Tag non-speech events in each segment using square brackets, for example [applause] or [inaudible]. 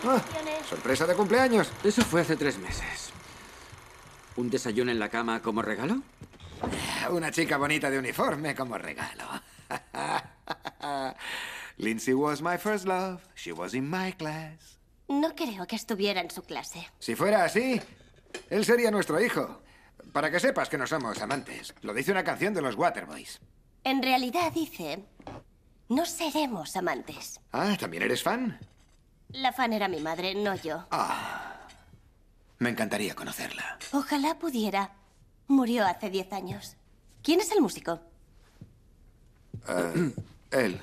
Felicitaciones. sorpresa de cumpleaños. Eso fue hace tres meses. ¿Un desayuno en la cama como regalo? Una chica bonita de uniforme como regalo. [laughs] Lindsay was my first love. She was in my class. No creo que estuviera en su clase. Si fuera así, él sería nuestro hijo. Para que sepas que no somos amantes. Lo dice una canción de los Waterboys. En realidad dice, no seremos amantes. Ah, ¿también eres fan? La fan era mi madre, no yo. Ah, me encantaría conocerla. Ojalá pudiera. Murió hace diez años. ¿Quién es el músico? Uh, él.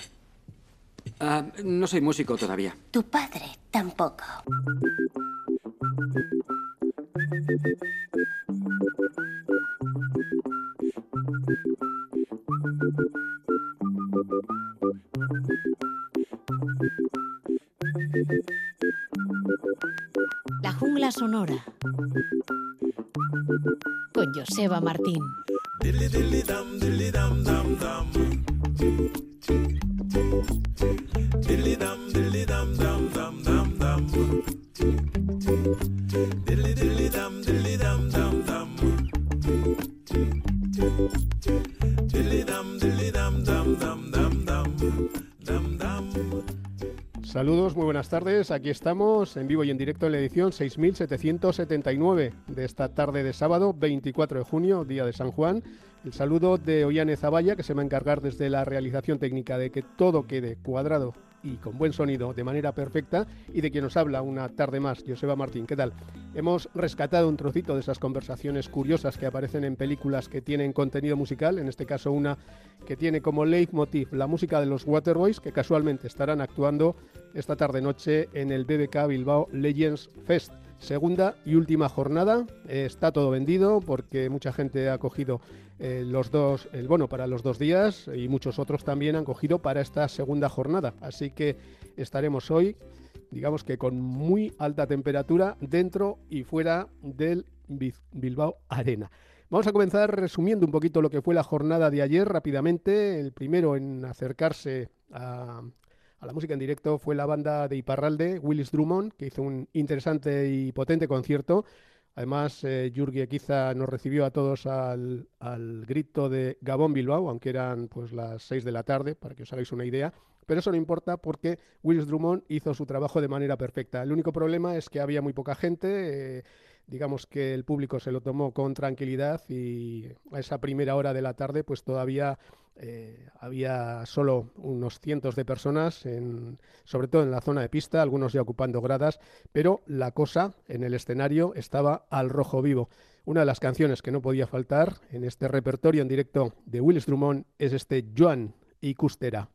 Ah, no soy músico todavía. Tu padre tampoco. La jungla sonora. Con Joseba Martín. Saludos, muy buenas tardes. Aquí estamos en vivo y en directo en la edición 6779 de esta tarde de sábado, 24 de junio, día de San Juan. El saludo de Ollane Zavalla, que se va a encargar desde la realización técnica de que todo quede cuadrado y con buen sonido de manera perfecta y de quien nos habla una tarde más, Joseba Martín. ¿Qué tal? Hemos rescatado un trocito de esas conversaciones curiosas que aparecen en películas que tienen contenido musical, en este caso una que tiene como leitmotiv la música de los Waterboys, que casualmente estarán actuando esta tarde noche en el BBK Bilbao Legends Fest. Segunda y última jornada. Eh, está todo vendido porque mucha gente ha cogido eh, los dos, el bono para los dos días y muchos otros también han cogido para esta segunda jornada. Así que estaremos hoy, digamos que con muy alta temperatura dentro y fuera del Bilbao Arena. Vamos a comenzar resumiendo un poquito lo que fue la jornada de ayer rápidamente. El primero en acercarse a, a la música en directo fue la banda de Iparralde, Willis Drummond, que hizo un interesante y potente concierto. Además, eh, Equiza nos recibió a todos al, grito de Gabón Bilbao, aunque eran pues las 6 de la tarde, para que os hagáis una idea. Pero eso no importa porque Willis Drummond hizo su trabajo de manera perfecta. El único problema es que había muy poca gente. Eh, digamos que el público se lo tomó con tranquilidad y a esa primera hora de la tarde pues todavía eh, había solo unos cientos de personas, en, sobre todo en la zona de pista, algunos ya ocupando gradas, pero la cosa en el escenario estaba al rojo vivo. Una de las canciones que no podía faltar en este repertorio en directo de Willis Drummond es este Joan y Custera.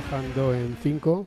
Vamos bajando en 5.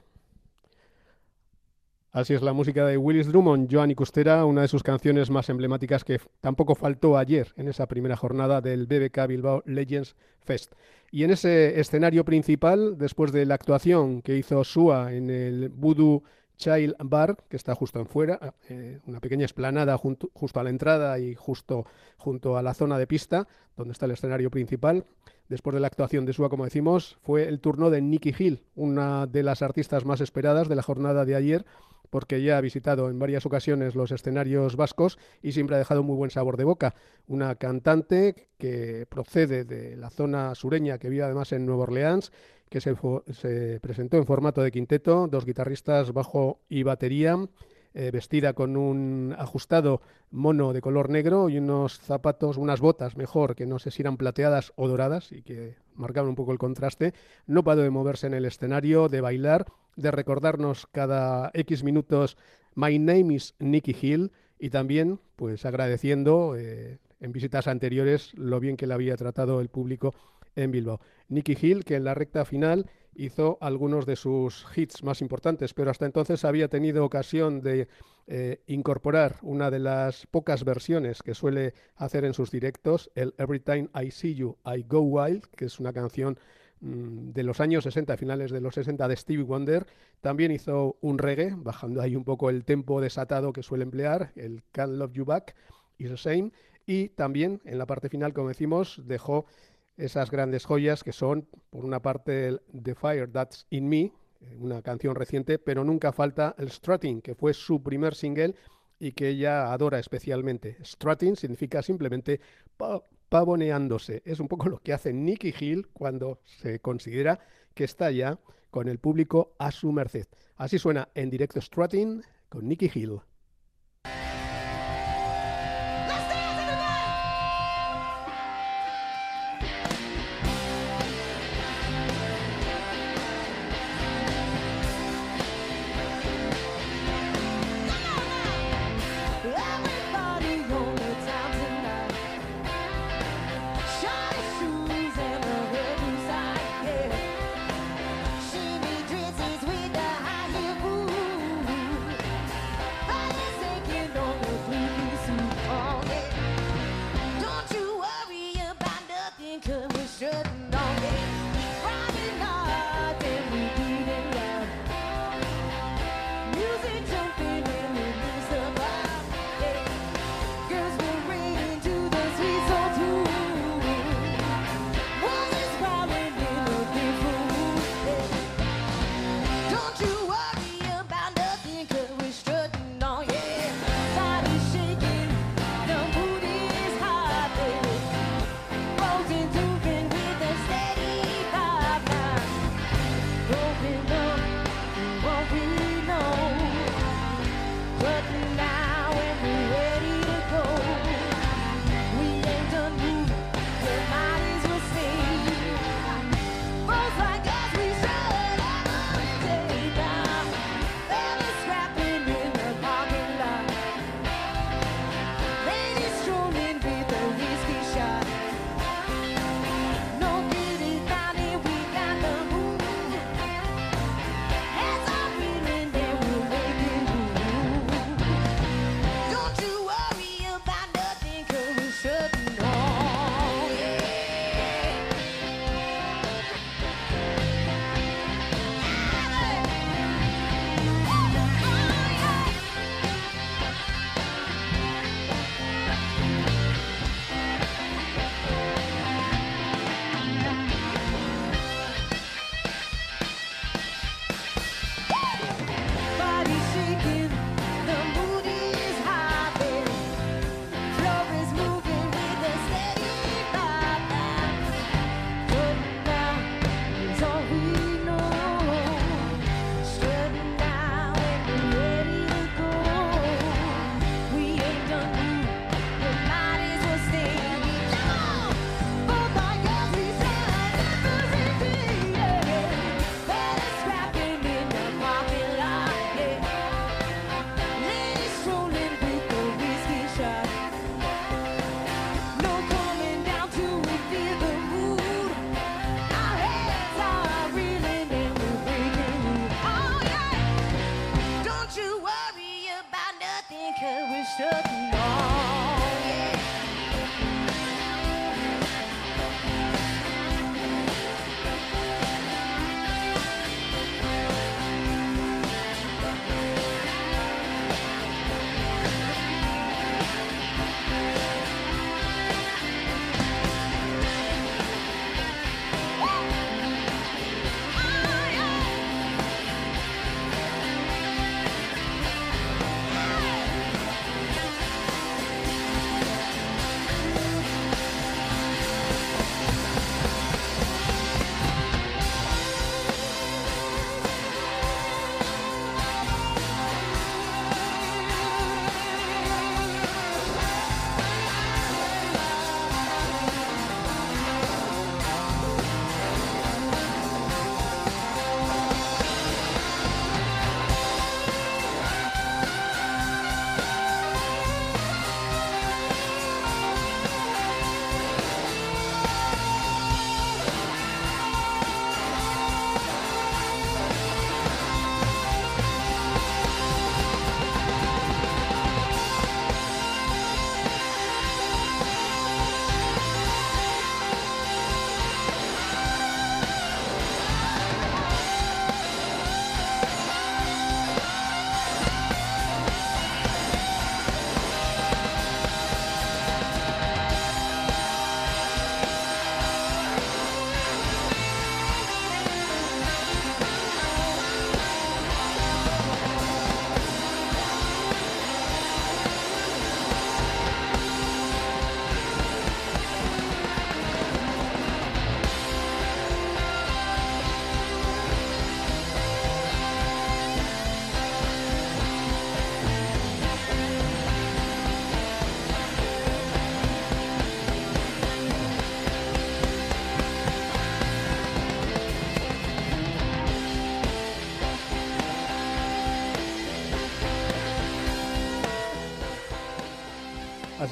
Así es la música de Willis Drummond, Joan Custera, una de sus canciones más emblemáticas que tampoco faltó ayer en esa primera jornada del BBK Bilbao Legends Fest. Y en ese escenario principal, después de la actuación que hizo Sua en el Voodoo Child Bar, que está justo en fuera, eh, una pequeña esplanada justo a la entrada y justo junto a la zona de pista, donde está el escenario principal. Después de la actuación de Sua, como decimos, fue el turno de Nicky Hill, una de las artistas más esperadas de la jornada de ayer, porque ya ha visitado en varias ocasiones los escenarios vascos y siempre ha dejado muy buen sabor de boca. Una cantante que procede de la zona sureña, que vive además en Nueva Orleans, que se, se presentó en formato de quinteto, dos guitarristas, bajo y batería. Eh, vestida con un ajustado mono de color negro y unos zapatos, unas botas mejor, que no sé si eran plateadas o doradas y que marcaban un poco el contraste. No paró de moverse en el escenario, de bailar, de recordarnos cada X minutos My name is Nicky Hill y también pues agradeciendo eh, en visitas anteriores lo bien que le había tratado el público en Bilbao. Nicky Hill, que en la recta final hizo algunos de sus hits más importantes, pero hasta entonces había tenido ocasión de eh, incorporar una de las pocas versiones que suele hacer en sus directos, el Every Time I See You, I Go Wild, que es una canción mm, de los años 60, finales de los 60 de Stevie Wonder. También hizo un reggae, bajando ahí un poco el tempo desatado que suele emplear, el Can't Love You Back, Is the Same. Y también en la parte final, como decimos, dejó esas grandes joyas que son, por una parte, The Fire That's in Me, una canción reciente, pero nunca falta el Strutting, que fue su primer single y que ella adora especialmente. Strutting significa simplemente pavoneándose. Es un poco lo que hace Nicky Hill cuando se considera que está ya con el público a su merced. Así suena en directo Strutting con Nicky Hill.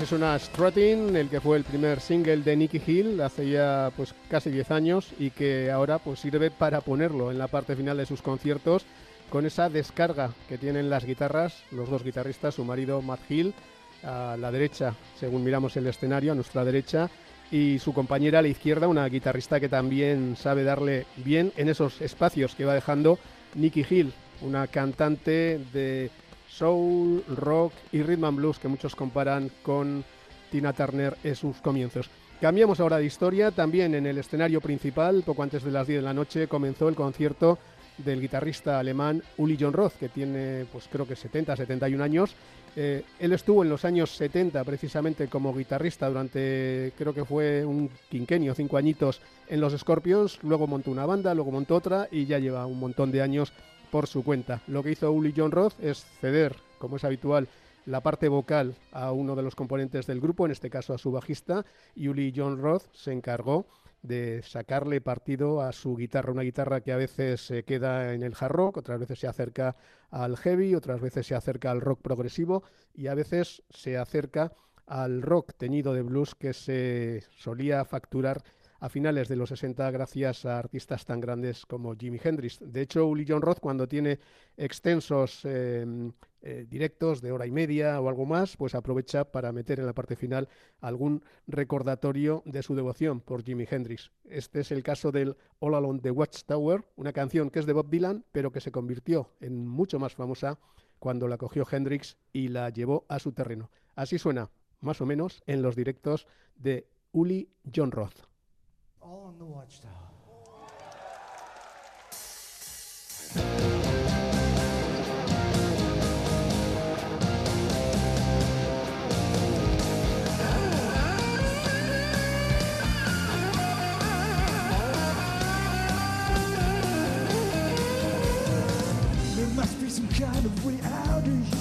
Así suena Strutting, el que fue el primer single de Nicky Hill hace ya pues casi 10 años y que ahora pues sirve para ponerlo en la parte final de sus conciertos con esa descarga que tienen las guitarras, los dos guitarristas, su marido Matt Hill a la derecha, según miramos el escenario, a nuestra derecha, y su compañera a la izquierda, una guitarrista que también sabe darle bien en esos espacios que va dejando Nicky Hill, una cantante de rock y rhythm and blues que muchos comparan con Tina Turner en sus comienzos. Cambiamos ahora de historia, también en el escenario principal, poco antes de las 10 de la noche, comenzó el concierto del guitarrista alemán Uli John Roth, que tiene pues creo que 70, 71 años. Eh, él estuvo en los años 70 precisamente como guitarrista durante, creo que fue un quinquenio, cinco añitos en los Scorpions, luego montó una banda, luego montó otra y ya lleva un montón de años por su cuenta. Lo que hizo Uli John Roth es ceder, como es habitual, la parte vocal a uno de los componentes del grupo, en este caso a su bajista, y Uli John Roth se encargó de sacarle partido a su guitarra, una guitarra que a veces se queda en el hard rock, otras veces se acerca al heavy, otras veces se acerca al rock progresivo y a veces se acerca al rock teñido de blues que se solía facturar a finales de los 60 gracias a artistas tan grandes como Jimi Hendrix. De hecho, Uli John Roth cuando tiene extensos eh, eh, directos de hora y media o algo más, pues aprovecha para meter en la parte final algún recordatorio de su devoción por Jimi Hendrix. Este es el caso del All Along the Watchtower, una canción que es de Bob Dylan, pero que se convirtió en mucho más famosa cuando la cogió Hendrix y la llevó a su terreno. Así suena, más o menos, en los directos de Uli John Roth. All on the watchtower. There must be some kind of way out of here.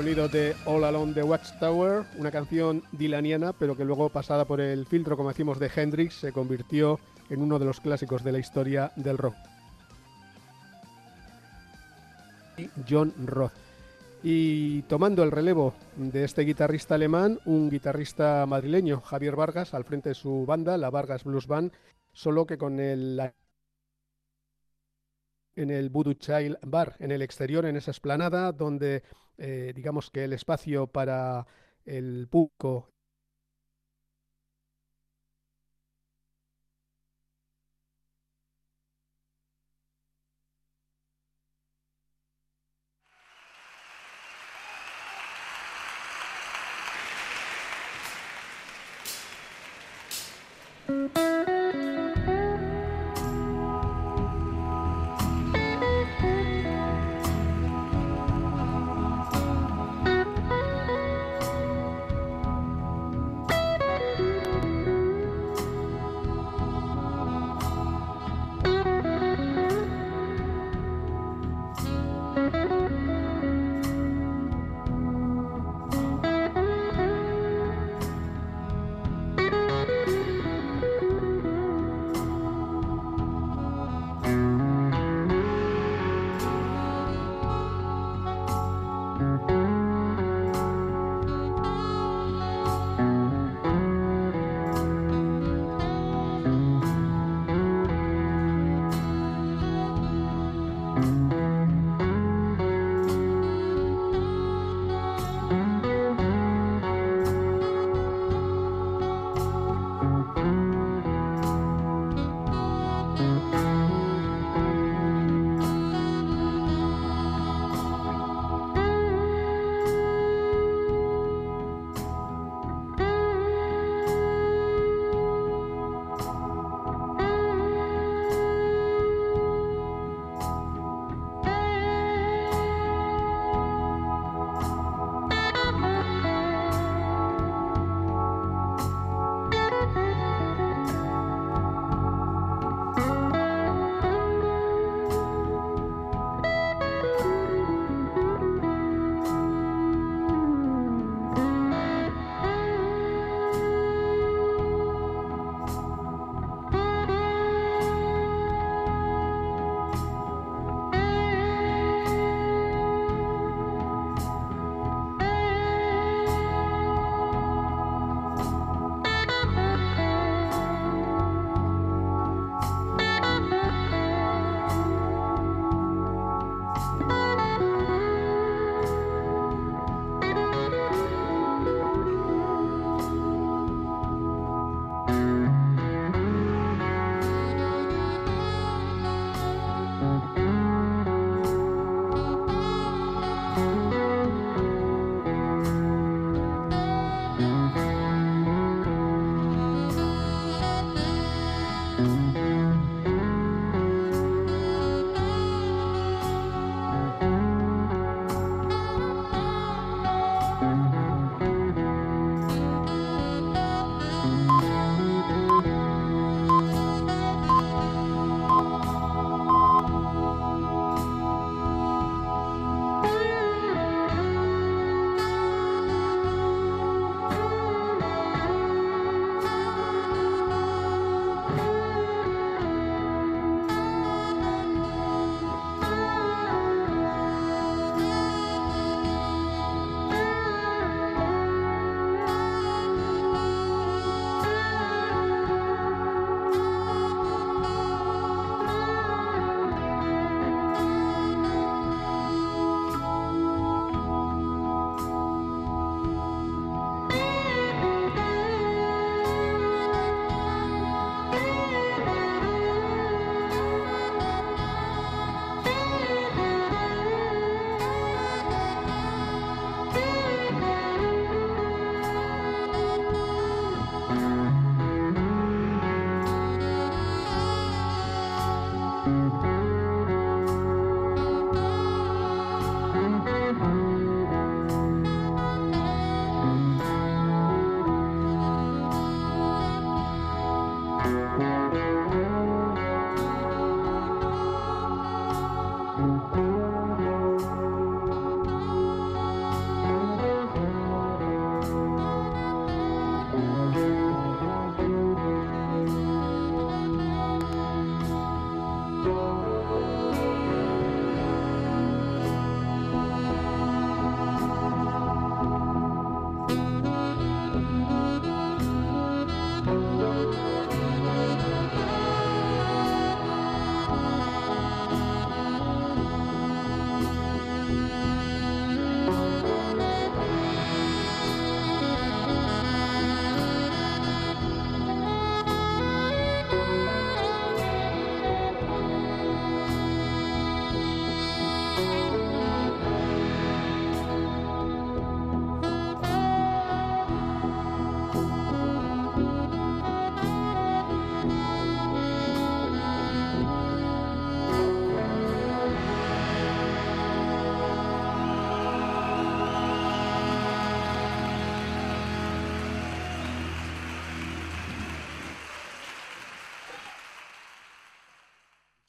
El sonido de All Alone the Watchtower, una canción dilaniana, pero que luego pasada por el filtro, como decimos, de Hendrix, se convirtió en uno de los clásicos de la historia del rock. John Roth. Y tomando el relevo de este guitarrista alemán, un guitarrista madrileño, Javier Vargas, al frente de su banda, la Vargas Blues Band, solo que con el en el Voodoo Child Bar, en el exterior, en esa esplanada, donde eh, digamos que el espacio para el público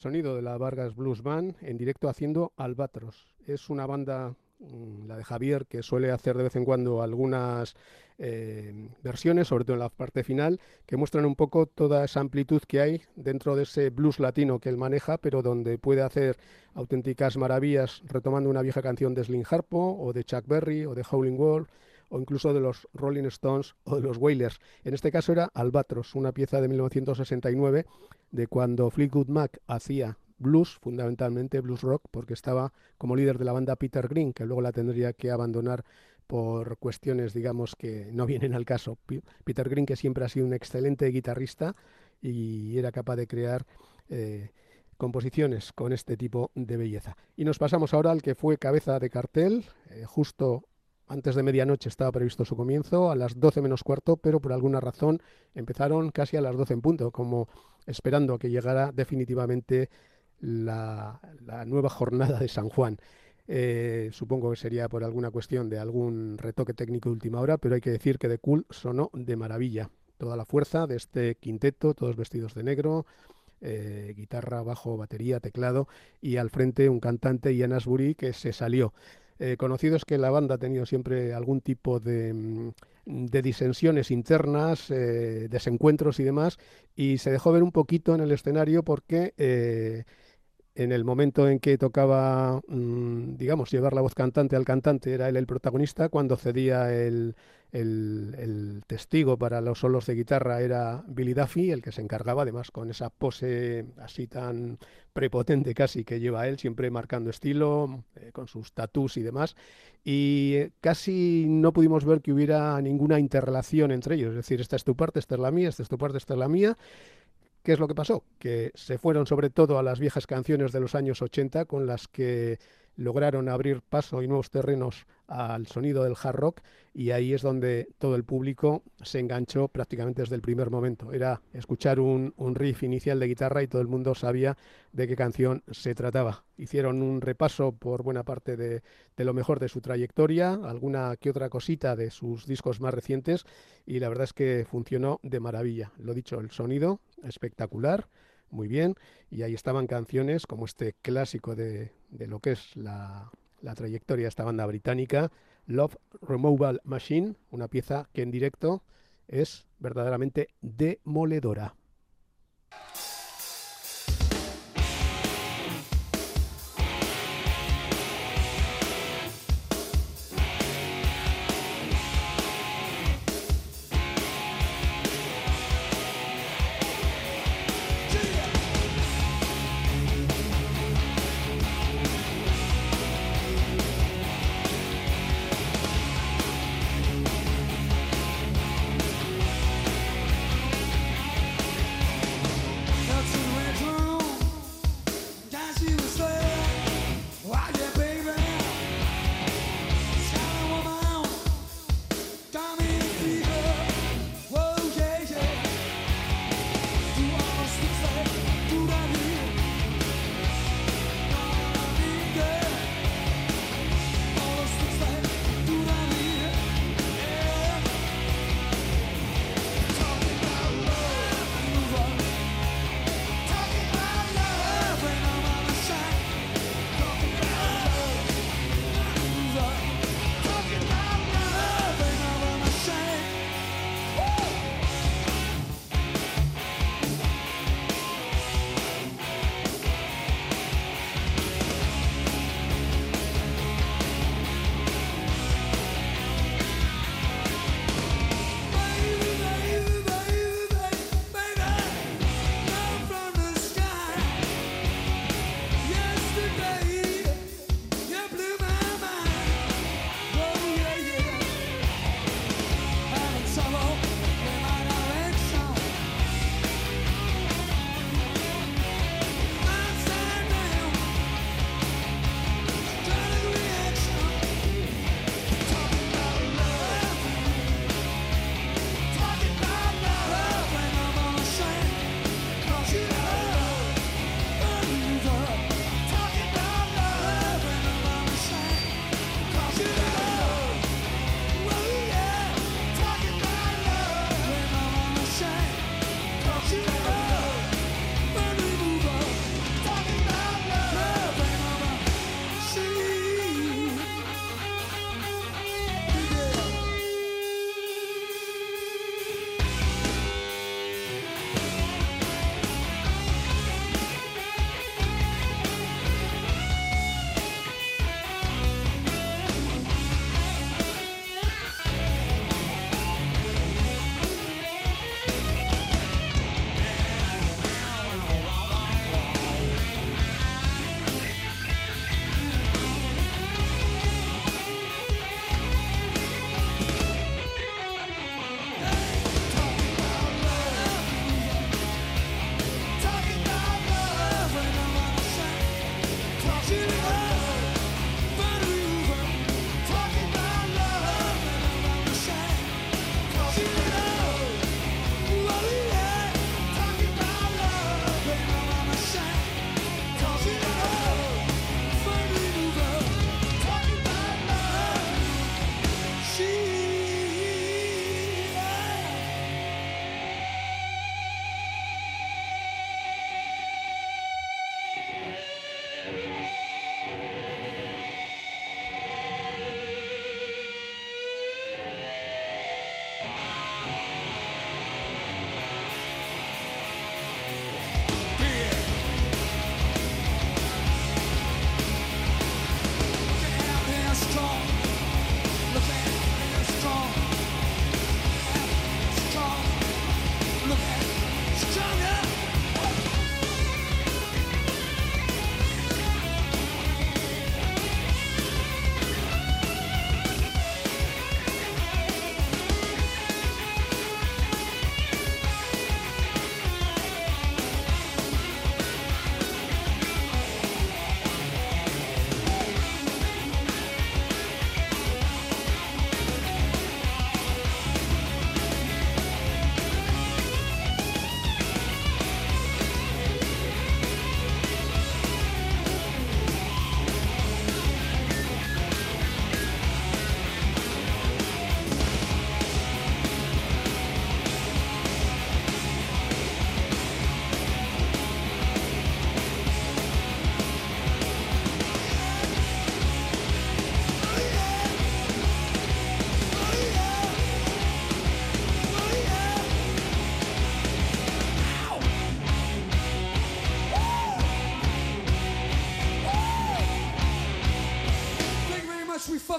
Sonido de la Vargas Blues Band en directo haciendo Albatros. Es una banda, mm, la de Javier, que suele hacer de vez en cuando algunas eh, versiones, sobre todo en la parte final, que muestran un poco toda esa amplitud que hay dentro de ese blues latino que él maneja, pero donde puede hacer auténticas maravillas retomando una vieja canción de Slim Harpo o de Chuck Berry o de Howling Wolf o incluso de los Rolling Stones o de los Wailers. En este caso era Albatros, una pieza de 1969 de cuando Fleetwood Mac hacía blues, fundamentalmente blues rock, porque estaba como líder de la banda Peter Green, que luego la tendría que abandonar por cuestiones, digamos, que no vienen al caso. Peter Green, que siempre ha sido un excelente guitarrista y era capaz de crear eh, composiciones con este tipo de belleza. Y nos pasamos ahora al que fue cabeza de cartel, eh, justo antes de medianoche estaba previsto su comienzo, a las 12 menos cuarto, pero por alguna razón empezaron casi a las 12 en punto, como esperando a que llegara definitivamente la, nueva jornada de San Juan. Eh, supongo que sería por alguna cuestión de algún retoque técnico de última hora, pero hay que decir que The Cool sonó de maravilla. Toda la fuerza de este quinteto, todos vestidos de negro, eh, guitarra, bajo, batería, teclado y al frente un cantante, Ian Asbury, que se salió. Eh, conocido es que la banda ha tenido siempre algún tipo de, mm, disensiones internas, eh, desencuentros y demás, y se dejó ver un poquito en el escenario porque eh, en el momento en que tocaba, mm, digamos, llevar la voz cantante al cantante, era él el protagonista, cuando cedía el, el, testigo para los solos de guitarra era Billy Duffy, el que se encargaba, además con esa pose así tan prepotente casi que lleva él, siempre marcando estilo, eh, con sus tatús y demás. Y eh, casi no pudimos ver que hubiera ninguna interrelación entre ellos, es decir, esta es tu parte, esta es la mía, esta es tu parte, esta es la mía. ¿Qué es lo que pasó? Que se fueron sobre todo a las viejas canciones de los años 80 con las que lograron abrir paso y nuevos terrenos al sonido del hard rock y ahí es donde todo el público se enganchó prácticamente desde el primer momento. Era escuchar un, riff inicial de guitarra y todo el mundo sabía de qué canción se trataba. Hicieron un repaso por buena parte de, de lo mejor de su trayectoria, alguna que otra cosita de sus discos más recientes y la verdad es que funcionó de maravilla. Lo dicho, el sonido espectacular muy bien. Y ahí estaban canciones como este clásico de, lo que es la, la trayectoria de esta banda británica, Love Removal Machine, una pieza que en directo es verdaderamente demoledora.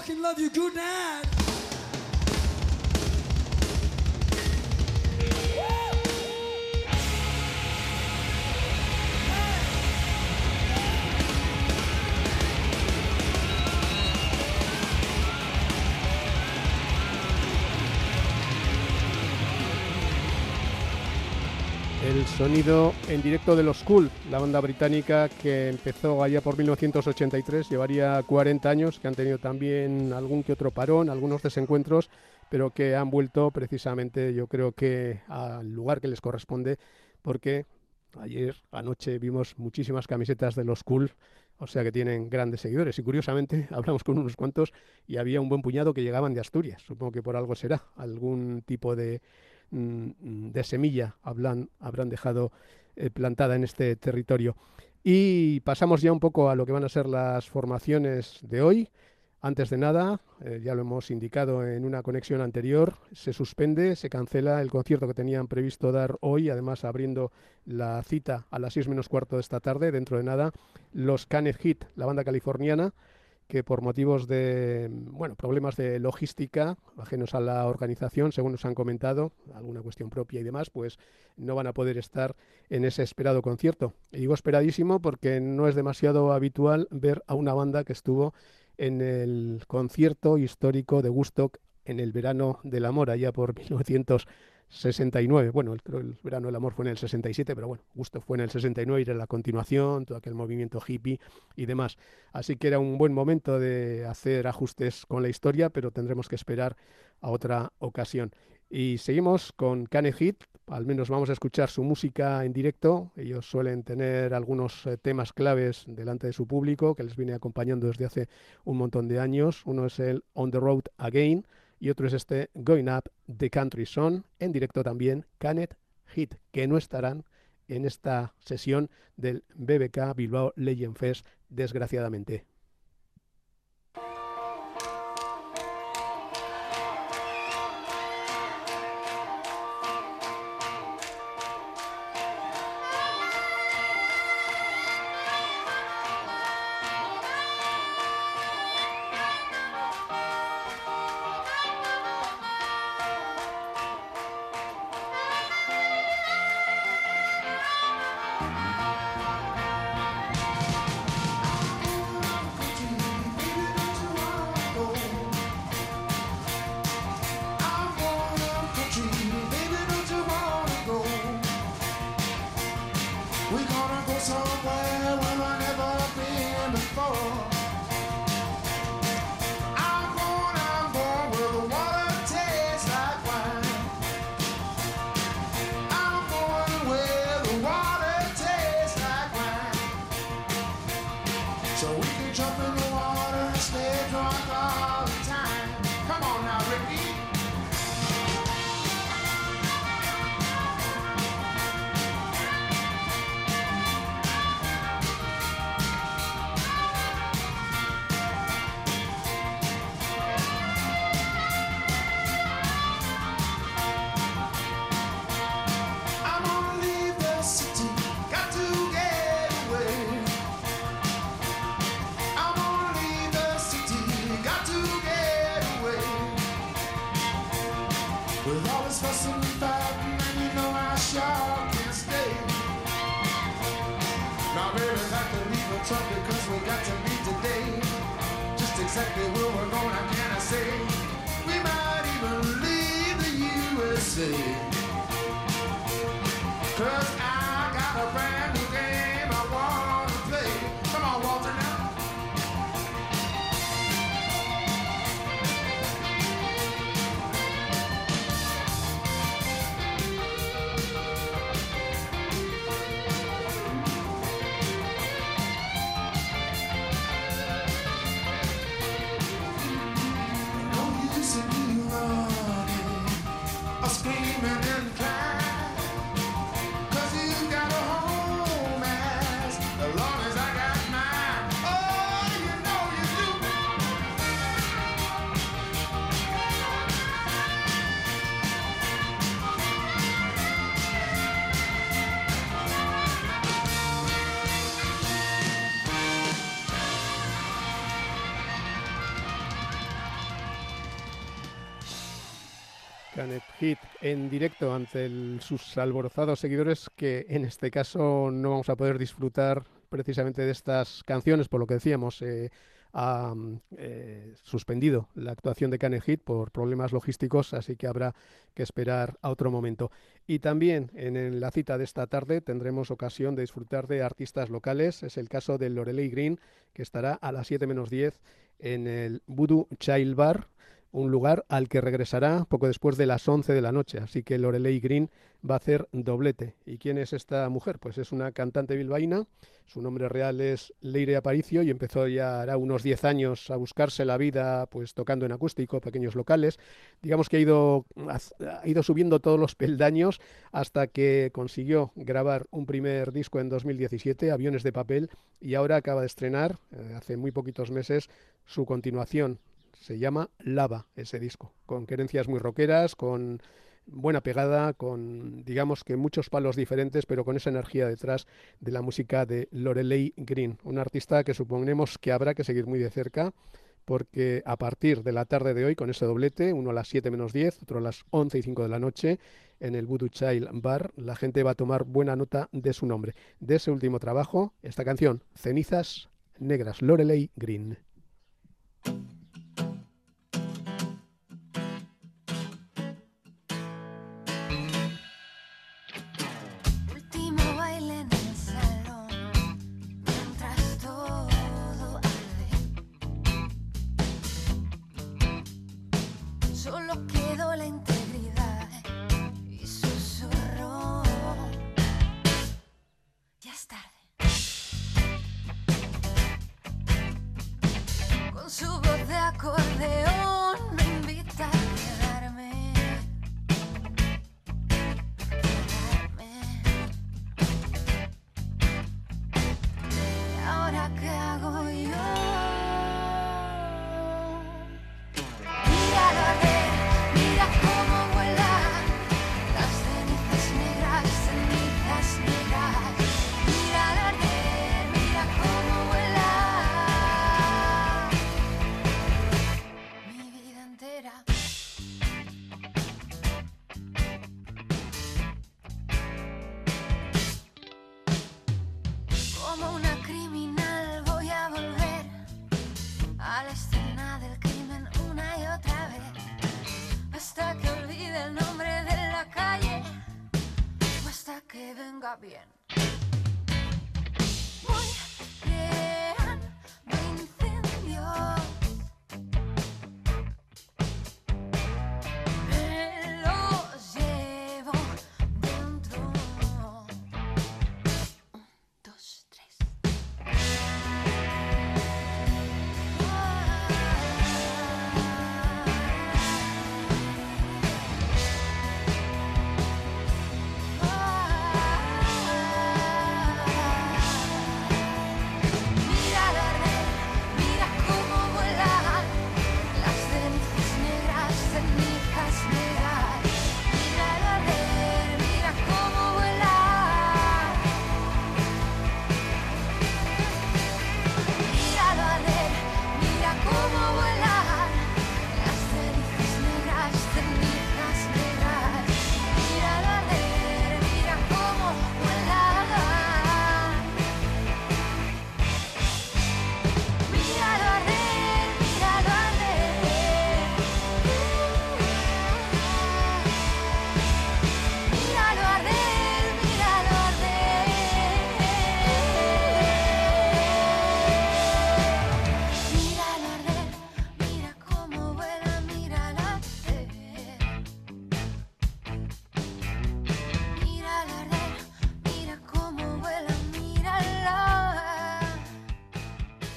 Fucking love you. Good night. Sonido en directo de los Cool, la banda británica que empezó allá por 1983, llevaría 40 años, que han tenido también algún que otro parón, algunos desencuentros, pero que han vuelto precisamente, yo creo que al lugar que les corresponde, porque ayer anoche vimos muchísimas camisetas de los Cool, o sea que tienen grandes seguidores. Y curiosamente [laughs] hablamos con unos cuantos y había un buen puñado que llegaban de Asturias. Supongo que por algo será, algún tipo de de semilla habrán, habrán dejado eh, plantada en este territorio. Y pasamos ya un poco a lo que van a ser las formaciones de hoy. Antes de nada, eh, ya lo hemos indicado en una conexión anterior, se suspende, se cancela el concierto que tenían previsto dar hoy, además abriendo la cita a las 6 menos cuarto de esta tarde, dentro de nada, los Canet Hit, la banda californiana, que por motivos de bueno problemas de logística ajenos a la organización según nos han comentado alguna cuestión propia y demás pues no van a poder estar en ese esperado concierto. Y digo esperadísimo porque no es demasiado habitual ver a una banda que estuvo en el concierto histórico de Woodstock en el verano del amor allá por [laughs] 1900 69. Bueno, el, el verano del amor fue en el 67, pero bueno, Gusto fue en el 69 y era la continuación, todo aquel movimiento hippie y demás. Así que era un buen momento de hacer ajustes con la historia, pero tendremos que esperar a otra ocasión. Y seguimos con Kane Hit, al menos vamos a escuchar su música en directo. Ellos suelen tener algunos eh, temas claves delante de su público que les viene acompañando desde hace un montón de años. Uno es el On the Road Again y otro es este Going Up the Country Song, en directo también Canet Hit, que no estarán en esta sesión del BBK Bilbao Legend Fest, desgraciadamente. En directo ante sus alborozados seguidores que en este caso no vamos a poder disfrutar precisamente de estas canciones, por lo que decíamos, eh, ha eh, suspendido la actuación de Canet Hit por problemas logísticos, así que habrá que esperar a otro momento. Y también en, la cita de esta tarde tendremos ocasión de disfrutar de artistas locales, es el caso de Lorelei Green, que estará a las 7 menos 10 en el Voodoo Child Bar un lugar al que regresará poco después de las 11 de la noche. Así que Lorelei Green va a hacer doblete. ¿Y quién es esta mujer? Pues es una cantante bilbaína. Su nombre real es Leire Aparicio y empezó ya hará unos 10 años a buscarse la vida pues tocando en acústico, pequeños locales. Digamos que ha ido, ha ido subiendo todos los peldaños hasta que consiguió grabar un primer disco en 2017, Aviones de Papel, y ahora acaba de estrenar, eh, hace muy poquitos meses, su continuación, se llama Lava ese disco, con querencias muy rockeras, con buena pegada, con digamos que muchos palos diferentes, pero con esa energía detrás de la música de Lorelei Green, un artista que suponemos que habrá que seguir muy de cerca, porque a partir de la tarde de hoy, con ese doblete, uno a las 7 menos 10, otro a las 11 y 5 de la noche, en el Voodoo Child Bar, la gente va a tomar buena nota de su nombre. De ese último trabajo, esta canción, Cenizas Negras, Lorelei Green. bien.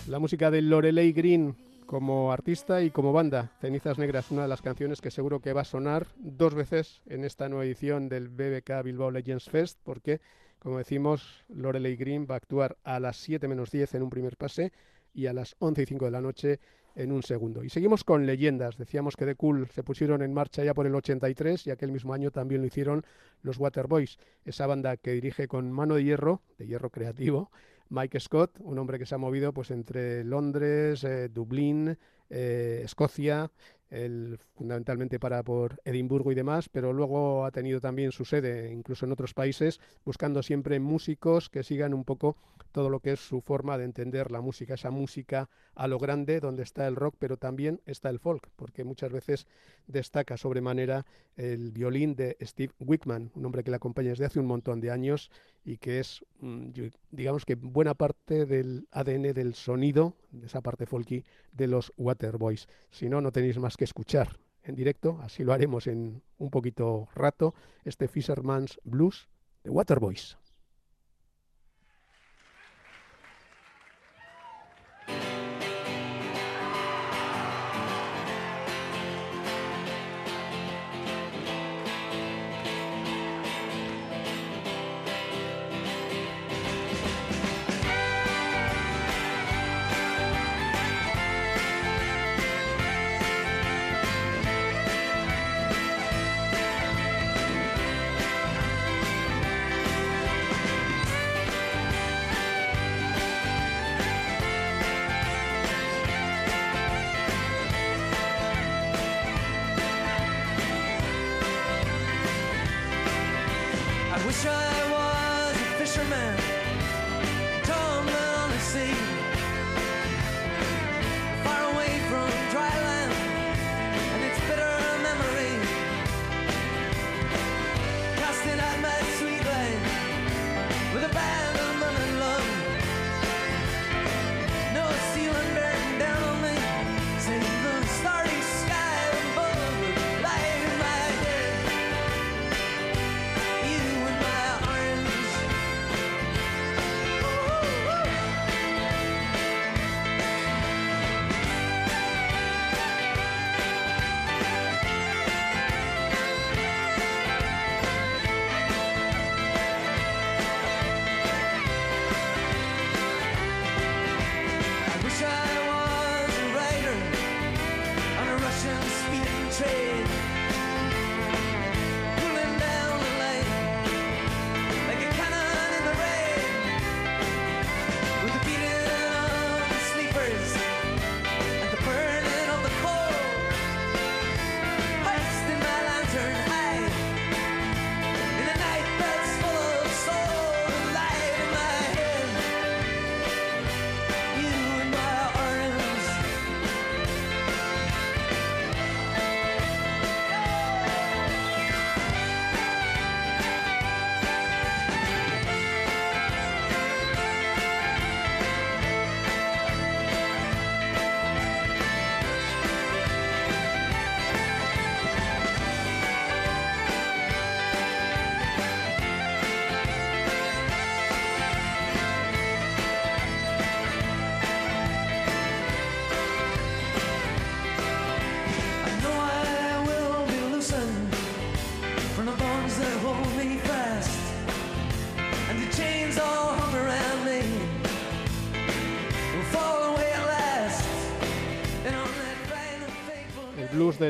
La música de Lorelei Green como artista y como banda. Cenizas Negras, una de las canciones que seguro que va a sonar dos veces en esta nueva edición del BBK Bilbao Legends Fest, porque, como decimos, Lorelei Green va a actuar a las 7 menos 10 en un primer pase y a las 11 y 5 de la noche en un segundo. Y seguimos con leyendas. Decíamos que The Cool se pusieron en marcha ya por el 83 y aquel mismo año también lo hicieron los Waterboys, esa banda que dirige con mano de hierro, de hierro creativo, Mike Scott, un hombre que se ha movido pues entre Londres, eh, Dublín, eh, Escocia, fundamentalmente para por Edimburgo y demás, pero luego ha tenido también su sede incluso en otros países, buscando siempre músicos que sigan un poco todo lo que es su forma de entender la música, esa música a lo grande donde está el rock, pero también está el folk, porque muchas veces destaca sobremanera el violín de Steve Wickman, un hombre que le acompaña desde hace un montón de años y que es, mm, digamos que buena parte del ADN del sonido, de esa parte folky, de los Waterboys. Si no, no tenéis más que escuchar en directo, así lo haremos en un poquito rato, este Fisherman's Blues de Waterboys.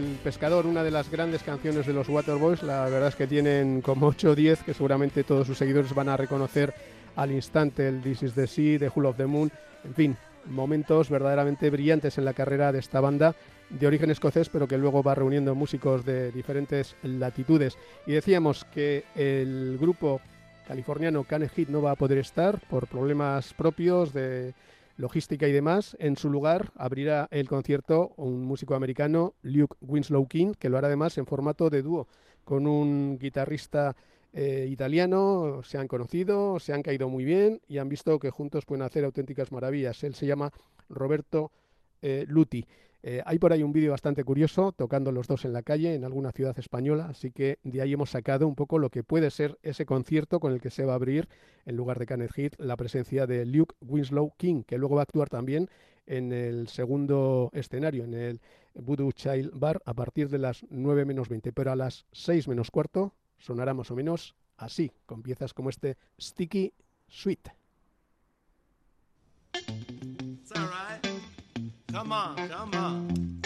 Del pescador, una de las grandes canciones de los Waterboys. La verdad es que tienen como 8 o 10 que seguramente todos sus seguidores van a reconocer al instante el This is the Sea, The Hull of the Moon, en fin, momentos verdaderamente brillantes en la carrera de esta banda de origen escocés, pero que luego va reuniendo músicos de diferentes latitudes. Y decíamos que el grupo californiano Cane Hit no va a poder estar por problemas propios de logística y demás. En su lugar abrirá el concierto un músico americano, Luke Winslow King, que lo hará además en formato de dúo con un guitarrista eh, italiano. Se han conocido, se han caído muy bien y han visto que juntos pueden hacer auténticas maravillas. Él se llama Roberto eh, Luti. Eh, hay por ahí un vídeo bastante curioso tocando los dos en la calle en alguna ciudad española, así que de ahí hemos sacado un poco lo que puede ser ese concierto con el que se va a abrir, en lugar de Kenneth Heath, la presencia de Luke Winslow King, que luego va a actuar también en el segundo escenario, en el Voodoo Child Bar, a partir de las 9 menos 20, pero a las 6 menos cuarto sonará más o menos así, con piezas como este Sticky Sweet. Come on, come on.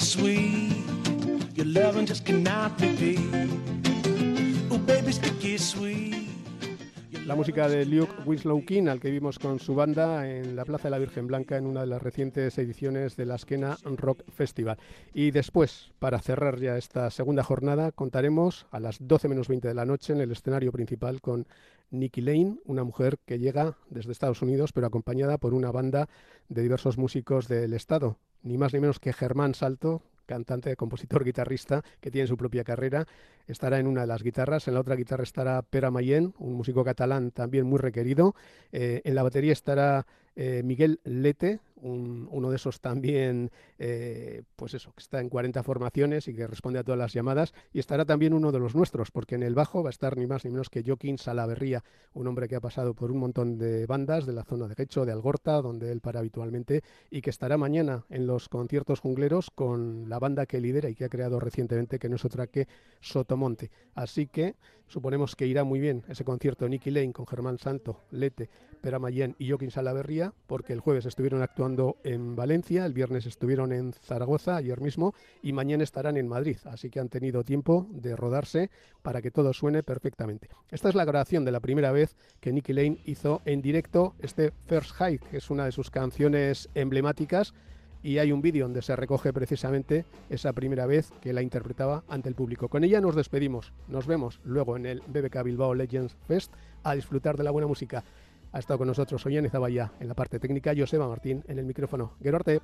Baby, sticky sweet. Your loving just cannot be beat. Oh, baby, sticky sweet. La música de Luke Winslow King, al que vimos con su banda en la Plaza de la Virgen Blanca en una de las recientes ediciones de la Esquena Rock Festival. Y después, para cerrar ya esta segunda jornada, contaremos a las 12 menos 20 de la noche en el escenario principal con Nikki Lane, una mujer que llega desde Estados Unidos, pero acompañada por una banda de diversos músicos del Estado. Ni más ni menos que Germán Salto, cantante, compositor, guitarrista, que tiene su propia carrera, estará en una de las guitarras, en la otra guitarra estará Pera Mayén, un músico catalán también muy requerido, eh, en la batería estará eh, Miguel Lete, un- uno de esos también, eh, pues eso, que está en 40 formaciones y que responde a todas las llamadas, y estará también uno de los nuestros, porque en el bajo va a estar ni más ni menos que Joaquín Salaverría, un hombre que ha pasado por un montón de bandas de la zona de Gecho, de Algorta, donde él para habitualmente, y que estará mañana en los conciertos jungleros con la banda que lidera y que ha creado recientemente, que no es otra que Sotomonte. Así que suponemos que irá muy bien ese concierto Nicky Lane con Germán Santo, Lete, Pera Mayén y Joaquín Salaverría, porque el jueves estuvieron actuando en Valencia, el viernes estuvieron en Zaragoza, ayer mismo, y mañana estarán en Madrid. Así que han tenido tiempo de rodarse para que todo suene perfectamente. Esta es la grabación de la primera vez que Nicky Lane hizo en directo este First Hike, que es una de sus canciones emblemáticas y hay un vídeo donde se recoge precisamente esa primera vez que la interpretaba ante el público. Con ella nos despedimos. Nos vemos luego en el BBK Bilbao Legends Fest a disfrutar de la buena música. Ha estado con nosotros Ollane Zaballa en la parte técnica, Joseba Martín en el micrófono. Gerarte.